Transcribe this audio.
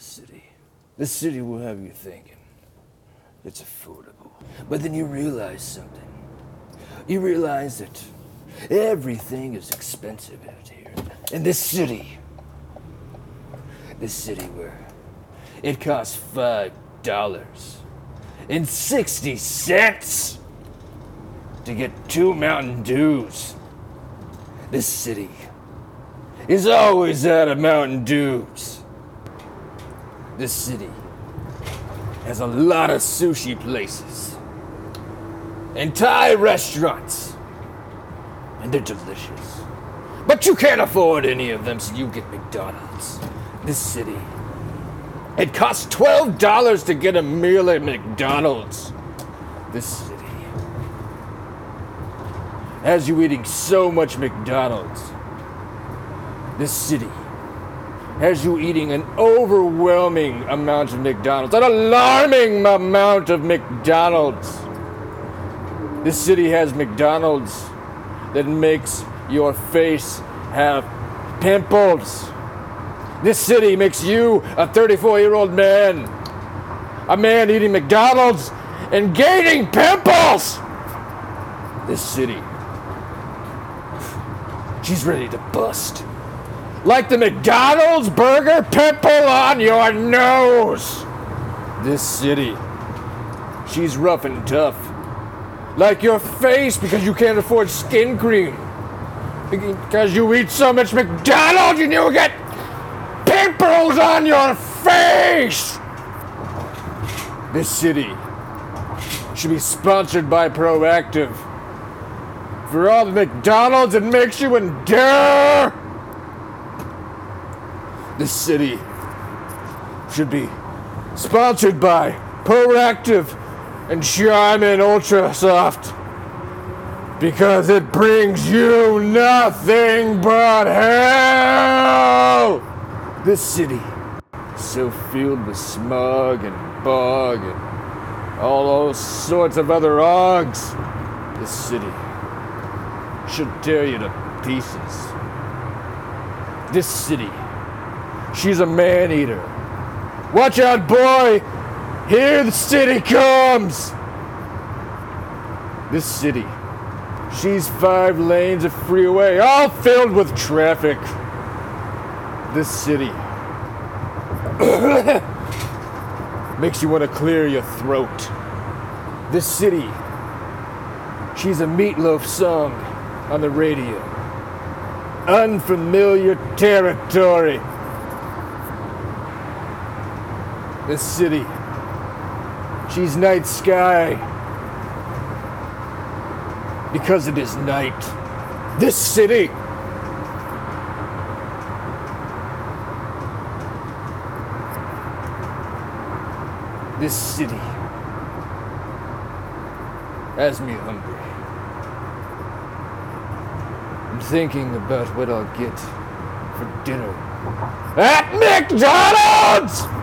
the city. The city will have you thinking it's affordable. But then you realize something. You realize that everything is expensive out here. In this city. This city where it costs five dollars and sixty cents to get two Mountain Dews. This city is always out of Mountain Dews. This city has a lot of sushi places and Thai restaurants, and they're delicious. But you can't afford any of them, so you get McDonald's. This city. It costs $12 to get a meal at McDonald's. This city has you eating so much McDonald's. This city has you eating an overwhelming amount of McDonald's, an alarming amount of McDonald's. This city has McDonald's that makes your face have pimples. This city makes you a 34 year old man, a man eating McDonald's and gaining pimples. This city, she's ready to bust. Like the McDonald's burger pimple on your nose. This city, she's rough and tough. Like your face because you can't afford skin cream. Because you eat so much McDonald's and you get pimples on your face! This city should be sponsored by Proactiv. For all the McDonald's it makes you endure! This city should be sponsored by Proactiv and Charmin Ultra Soft because it brings you nothing but hell. This city is so filled with smog and bog and all those sorts of other ogs. This city should tear you to pieces. This city, she's a man eater. Watch out, boy! Here the city comes! This city, she's five lanes of freeway, all filled with traffic. This city makes you want to clear your throat. This city, she's a Meat Loaf song on the radio. Unfamiliar territory. This city, she's night sky because it is night. This city. This city has me hungry. I'm thinking about what I'll get for dinner at McDonald's!